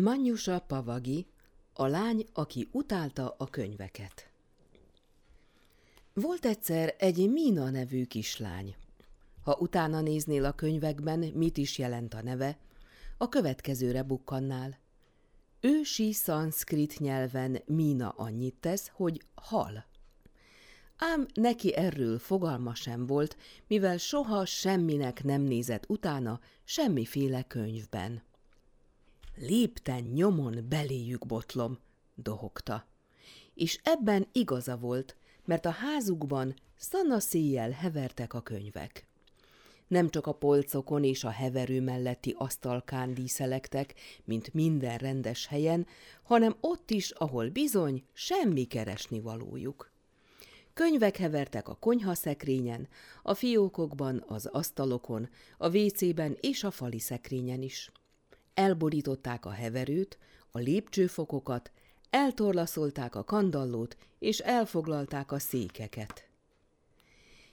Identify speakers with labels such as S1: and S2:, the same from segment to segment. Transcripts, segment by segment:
S1: Manyusa Pavagi, a lány, aki utálta a könyveket. Volt egyszer egy Mina nevű kislány. Ha utána néznél a könyvekben, mit is jelent a neve, a következőre bukkannál. Ősi szanszkrit nyelven Mina annyit tesz, hogy hal. Ám neki erről fogalma sem volt, mivel soha semminek nem nézett utána semmiféle könyvben. Lépten nyomon beléjük botlom, dohogta. És ebben igaza volt, mert a házukban szanaszéjjel hevertek a könyvek. Nem csak a polcokon és a heverő melletti asztalkán díszelektek, mint minden rendes helyen, hanem ott is, ahol bizony semmi keresni valójuk. Könyvek hevertek a konyhaszekrényen, a fiókokban, az asztalokon, a vécében és a fali szekrényen is. Elborították a heverőt, a lépcsőfokokat, eltorlaszolták a kandallót, és elfoglalták a székeket.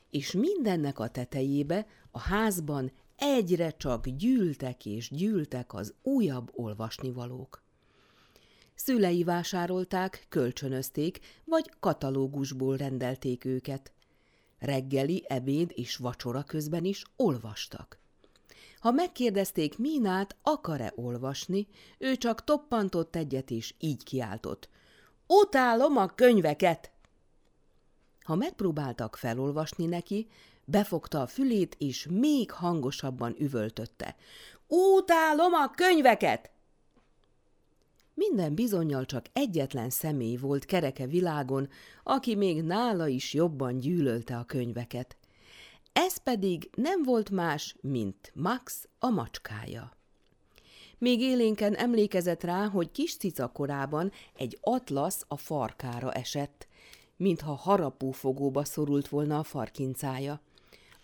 S1: És mindennek a tetejébe, a házban egyre csak gyűltek és gyűltek az újabb olvasnivalók. Szülei vásárolták, kölcsönözték, vagy katalógusból rendelték őket. Reggeli, ebéd és vacsora közben is olvastak. Ha megkérdezték Mínát, akar-e olvasni, ő csak toppantott egyet és így kiáltott. Utálom a könyveket! Ha megpróbáltak felolvasni neki, befogta a fülét, és még hangosabban üvöltötte. Utálom a könyveket! Minden bizonyal csak egyetlen személy volt kereke világon, aki még nála is jobban gyűlölte a könyveket. Ez pedig nem volt más, mint Max a macskája. Még élénken emlékezett rá, hogy kis cica korában egy atlasz a farkára esett, mintha harapófogóba szorult volna a farkincája.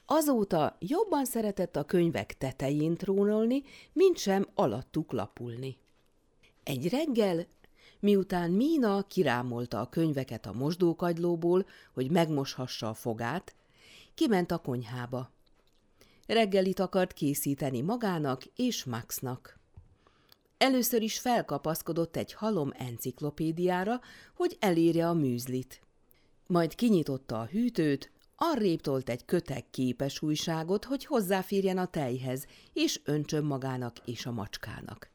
S1: Azóta jobban szeretett a könyvek tetején trónolni, mint sem alattuk lapulni. Egy reggel, miután Mína kirámolta a könyveket a mosdókagylóból, hogy megmoshassa a fogát, kiment a konyhába. Reggelit akart készíteni magának és Maxnak. Először is felkapaszkodott egy halom enciklopédiára, hogy elérje a műzlit. Majd kinyitotta a hűtőt, arrébb tolt egy kötek képes újságot, hogy hozzáférjen a tejhez, és öntsön magának és a macskának.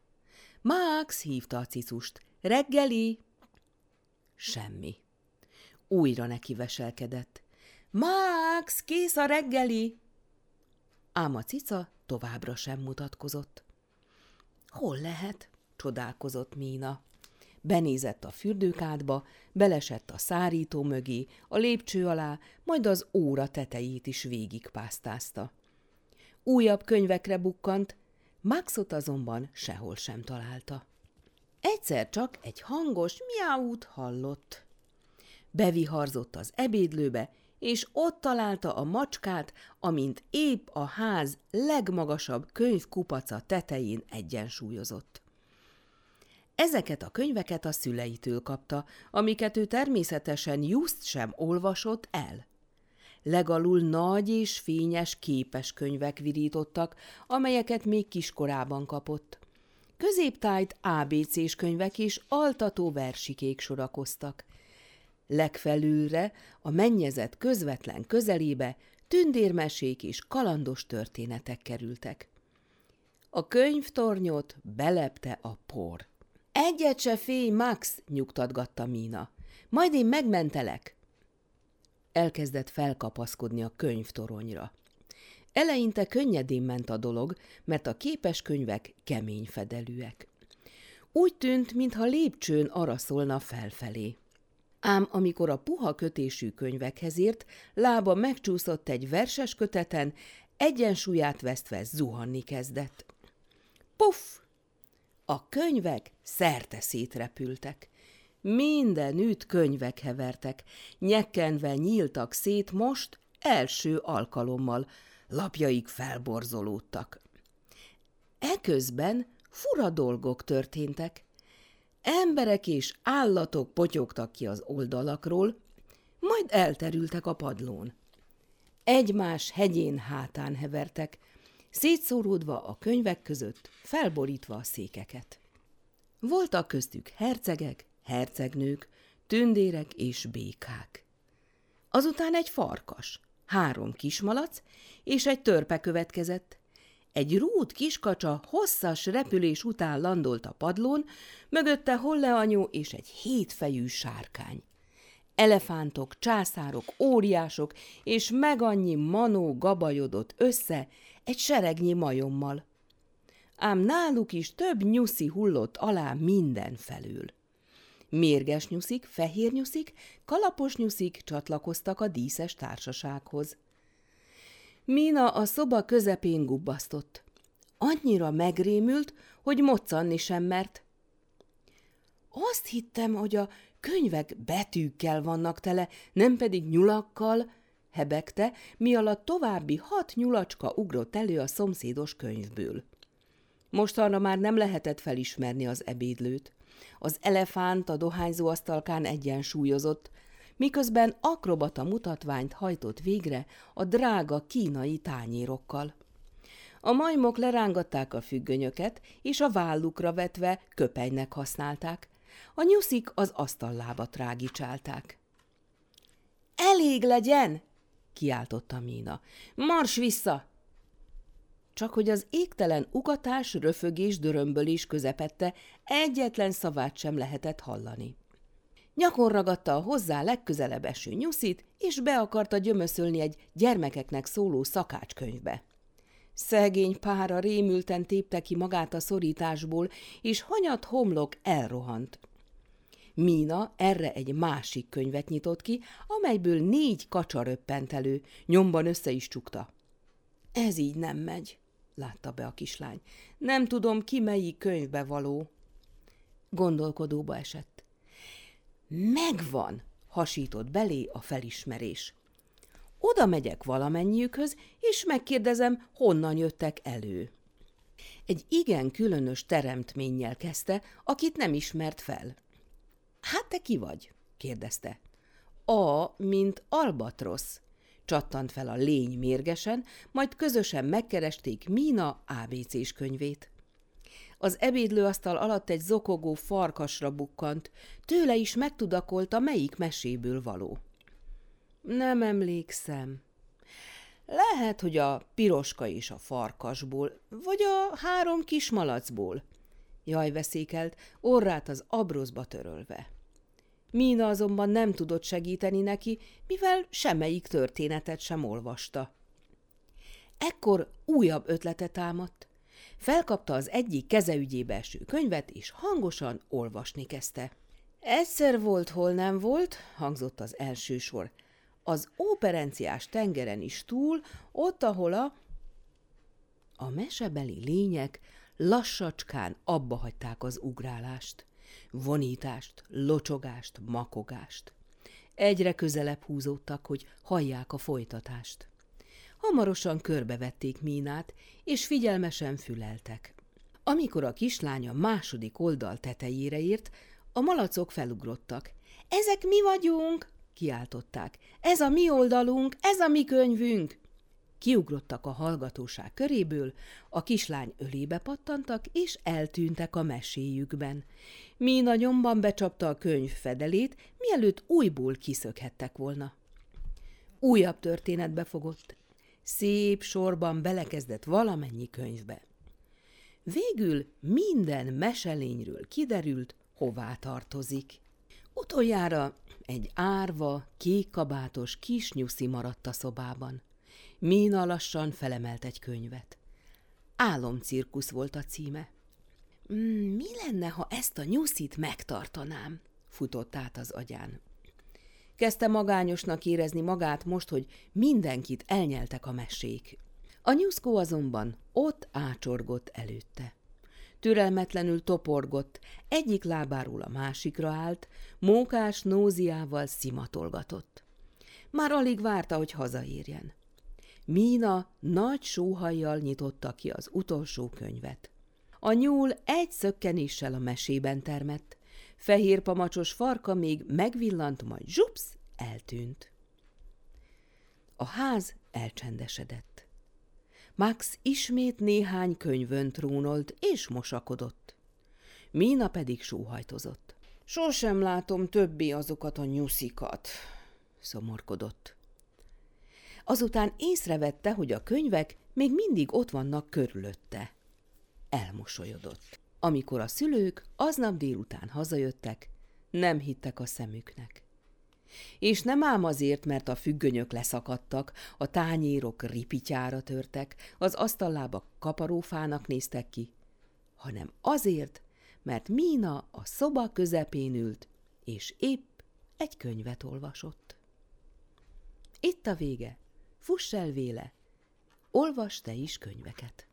S1: Max hívta a cicust. Reggeli! Semmi. Újra neki veselkedett. Max, kész a reggeli! Ám a cica továbbra sem mutatkozott. Hol lehet? csodálkozott Mína. Benézett a fürdőkádba, belesett a szárító mögé, a lépcső alá, majd az óra tetejét is végigpásztázta. Újabb könyvekre bukkant, Maxot azonban sehol sem találta. Egyszer csak egy hangos miáút hallott. Beviharzott az ebédlőbe, és ott találta a macskát, amint épp a ház legmagasabb könyvkupaca tetején egyensúlyozott. Ezeket a könyveket a szüleitől kapta, amiket ő természetesen just sem olvasott el. Legalul nagy és fényes képes könyvek virítottak, amelyeket még kiskorában kapott. Középtájt ABC-s könyvek és altató versikék sorakoztak. Legfelülre, a mennyezet közvetlen közelébe tündérmesék és kalandos történetek kerültek. A könyvtornyot belepte a por. Egyet se félj, Max, nyugtatgatta Mína. Majd én megmentelek. Elkezdett felkapaszkodni a könyvtoronyra. Eleinte könnyedén ment a dolog, mert a képes könyvek kemény fedelűek. Úgy tűnt, mintha lépcsőn araszolna felfelé. Ám amikor a puha kötésű könyvekhez ért, lába megcsúszott egy verses köteten, egyensúlyát vesztve zuhanni kezdett. Puff! A könyvek szerte szétrepültek. Mindenütt könyvek hevertek, nyekkenve nyíltak szét most első alkalommal, lapjaik felborzolódtak. Eközben fura dolgok történtek. Emberek és állatok potyogtak ki az oldalakról, majd elterültek a padlón. Egymás hegyén hátán hevertek, szétszóródva a könyvek között, felborítva a székeket. Voltak köztük hercegek, hercegnők, tündérek és békák. Azután egy farkas, három kismalac és egy törpe következett. Egy rút kiskacsa hosszas repülés után landolt a padlón, mögötte Holleanyó és egy hétfejű sárkány. Elefántok, császárok, óriások és meg annyi manó gabajodott össze egy seregnyi majommal. Ám náluk is több nyuszi hullott alá minden felül. Mérges nyuszik, fehér nyuszik, kalapos nyuszik csatlakoztak a díszes társasághoz. Mina a szoba közepén gubbasztott. Annyira megrémült, hogy moccanni sem mert. Azt hittem, hogy a könyvek betűkkel vannak tele, nem pedig nyulakkal, hebegte, mi alatt további hat nyulacska ugrott elő a szomszédos könyvből. Mostanra már nem lehetett felismerni az ebédlőt. Az elefánt a dohányzóasztalkán egyensúlyozott, miközben akrobata mutatványt hajtott végre a drága kínai tányérokkal. A majmok lerángatták a függönyöket, és a vállukra vetve köpenynek használták. A nyuszik az asztallábat rágicsálták. – Elég legyen! – kiáltotta Mína. – Mars vissza! Csak hogy az égtelen ugatás, röfögés, dörömbölés közepette egyetlen szavát sem lehetett hallani. Nyakon ragadta a hozzá legközelebb eső nyuszit, és be akarta gyömöszölni egy gyermekeknek szóló szakácskönyvbe. Szegény pára rémülten tépte ki magát a szorításból, és hanyat homlok elrohant. Mína erre egy másik könyvet nyitott ki, amelyből négy kacsa röppent elő, nyomban össze is csukta. Ez így nem megy, látta be a kislány. Nem tudom, ki melyik könyvbe való. Gondolkodóba esett. Megvan, hasított belé a felismerés. Oda megyek valamennyiükhöz, és megkérdezem, honnan jöttek elő. Egy igen különös teremtménnyel kezdte, akit nem ismert fel. Hát te ki vagy? kérdezte. A, mint albatrosz, csattant fel a lény mérgesen, majd közösen megkeresték Mína ABC-s könyvét. Az ebédlőasztal alatt egy zokogó farkasra bukkant, tőle is megtudakolta, melyik meséből való. Nem emlékszem. Lehet, hogy a piroska és a farkasból, vagy a három kismalacból. Jaj, veszékelt, orrát az abroszba törölve. Mína azonban nem tudott segíteni neki, mivel semmelyik történetet sem olvasta. Ekkor újabb ötlete támadt. Felkapta az egyik kezeügyébe eső könyvet, és hangosan olvasni kezdte. Egyszer volt, hol nem volt, hangzott az első sor. Az óperenciás tengeren is túl, ott, ahol a... A mesebeli lények lassacskán abba hagyták az ugrálást vonítást, locsogást, makogást. Egyre közelebb húzódtak, hogy hallják a folytatást. Hamarosan körbevették Mínát, és figyelmesen füleltek. Amikor a kislány a második oldal tetejére ért, a malacok felugrottak. – Ezek mi vagyunk! – kiáltották. – Ez a mi oldalunk, ez a mi könyvünk! Kiugrottak a hallgatóság köréből, a kislány ölébe pattantak, és eltűntek a meséjükben. Mína nyomban becsapta a könyv fedelét, mielőtt újból kiszökhettek volna. Újabb történetbe fogott. Szép sorban belekezdett valamennyi könyvbe. Végül minden meselényről kiderült, hová tartozik. Utoljára egy árva, kékkabátos kisnyuszi maradt a szobában. Mína lassan felemelt egy könyvet. Álomcirkusz volt a címe. Mm, mi lenne, ha ezt a nyuszit megtartanám? futott át az agyán. Kezdte magányosnak érezni magát most, hogy mindenkit elnyeltek a mesék. A nyuszkó azonban ott ácsorgott előtte. Türelmetlenül toporgott, egyik lábáról a másikra állt, mókás nóziával szimatolgatott. Már alig várta, hogy hazaérjen. Mína nagy sóhajjal nyitotta ki az utolsó könyvet. A nyúl egy szökkenéssel a mesében termett. Fehér pamacsos farka még megvillant, majd zsupsz, eltűnt. A ház elcsendesedett. Max ismét néhány könyvön trónolt és mosakodott. Mína pedig sóhajtozott. Sosem látom többi azokat a nyuszikat, szomorkodott. Azután észrevette, hogy a könyvek még mindig ott vannak körülötte. Elmosolyodott. Amikor a szülők aznap délután hazajöttek, nem hittek a szemüknek. És nem ám azért, mert a függönyök leszakadtak, a tányérok ripityára törtek, az asztallába kaparófának néztek ki, hanem azért, mert Mína a szoba közepén ült, és épp egy könyvet olvasott. Itt a vége, fuss el véle, olvas te is könyveket.